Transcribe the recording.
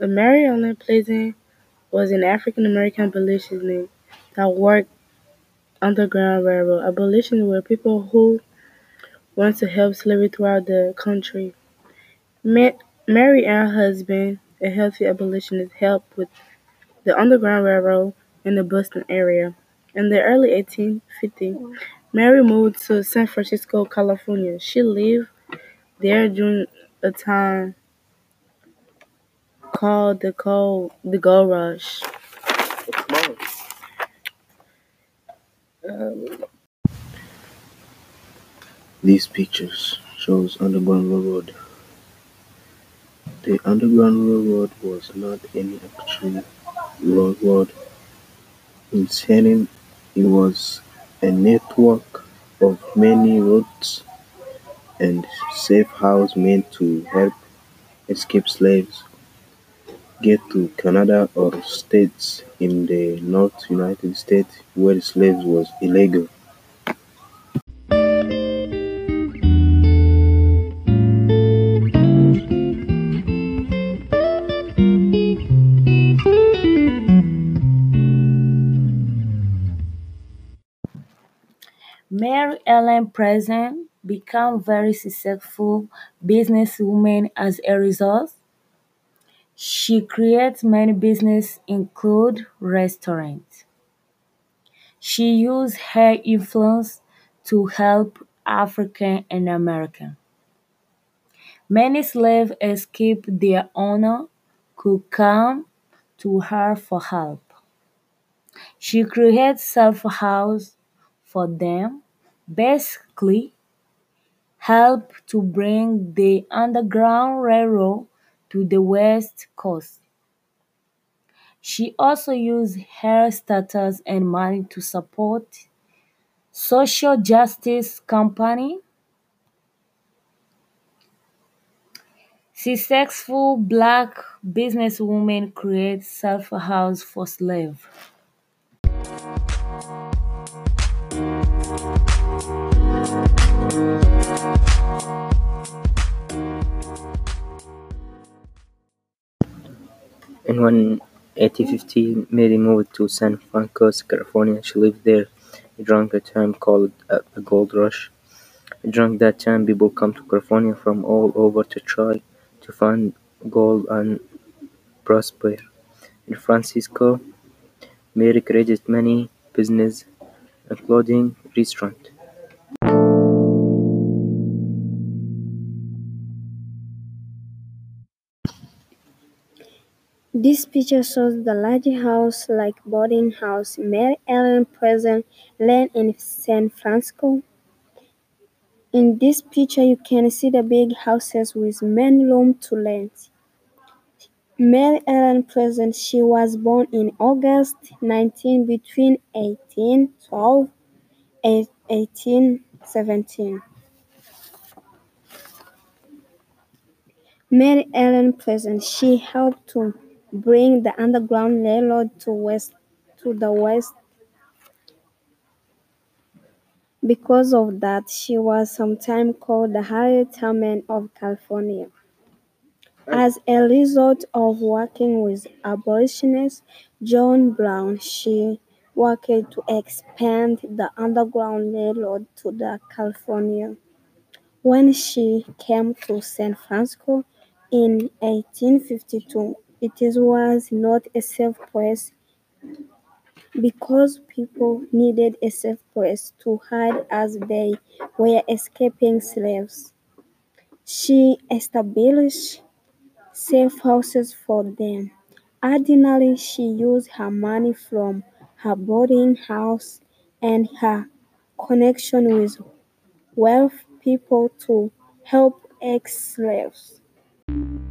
Mary Ellen Pleasant was an African American abolitionist that worked Underground Railroad. Abolitionists were people who wanted to help slavery throughout the country. Mary and her husband, a healthy abolitionist, helped with the Underground Railroad in the Boston area. In the early 1850s, Mary moved to San Francisco, California. She lived there during a time called the Gold, the Gold Rush. These pictures shows Underground Railroad. The Underground Railroad was not any actual railroad intended. It was a network of many routes and safe houses meant to help escape slaves get to Canada or states in the North United States where slaves was illegal. Mary Ellen Pleasant became very successful businesswoman as a result. She creates many businesses include restaurants. She used her influence to help African and American. Many slaves escaped their owner could come to her for help. She created safe houses for them, basically help to bring the Underground Railroad to the West Coast. She also used her status and money to support social justice campaigns. Successful black businesswomen create safe house for slaves. In 1850, Mary moved to San Francisco, California. She lived there during a time called uh, a Gold Rush. During that time, people come to California from all over to try to find gold and prosper. In Francisco, Mary created many businesses, including restaurants. This picture shows the large house-like boarding house Mary Ellen Pleasant land in San Francisco. In this picture, you can see the big houses with many rooms to rent. Mary Ellen Pleasant, she was born in August 19 between 1812 and 1817. Mary Ellen Pleasant, she helped to bring the Underground Railroad to west to the west. Because of that, she was sometimes called the Harriet Tubman of California. As a result of working with abolitionists John Brown, she worked to expand the Underground Railroad to the California. When she came to San Francisco in 1852, it was not a safe place because people needed a safe place to hide as they were escaping slaves. She established safe houses for them. Additionally, she used her money from her boarding house and her connection with wealthy people to help ex-slaves.